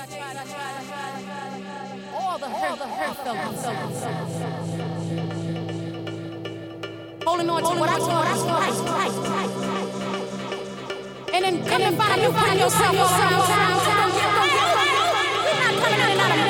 All the hurt, the hurt, the hurt. Holding on to what I thought. And then, and then find, you find yourself, yourself, yourself, yourself. We're not coming out of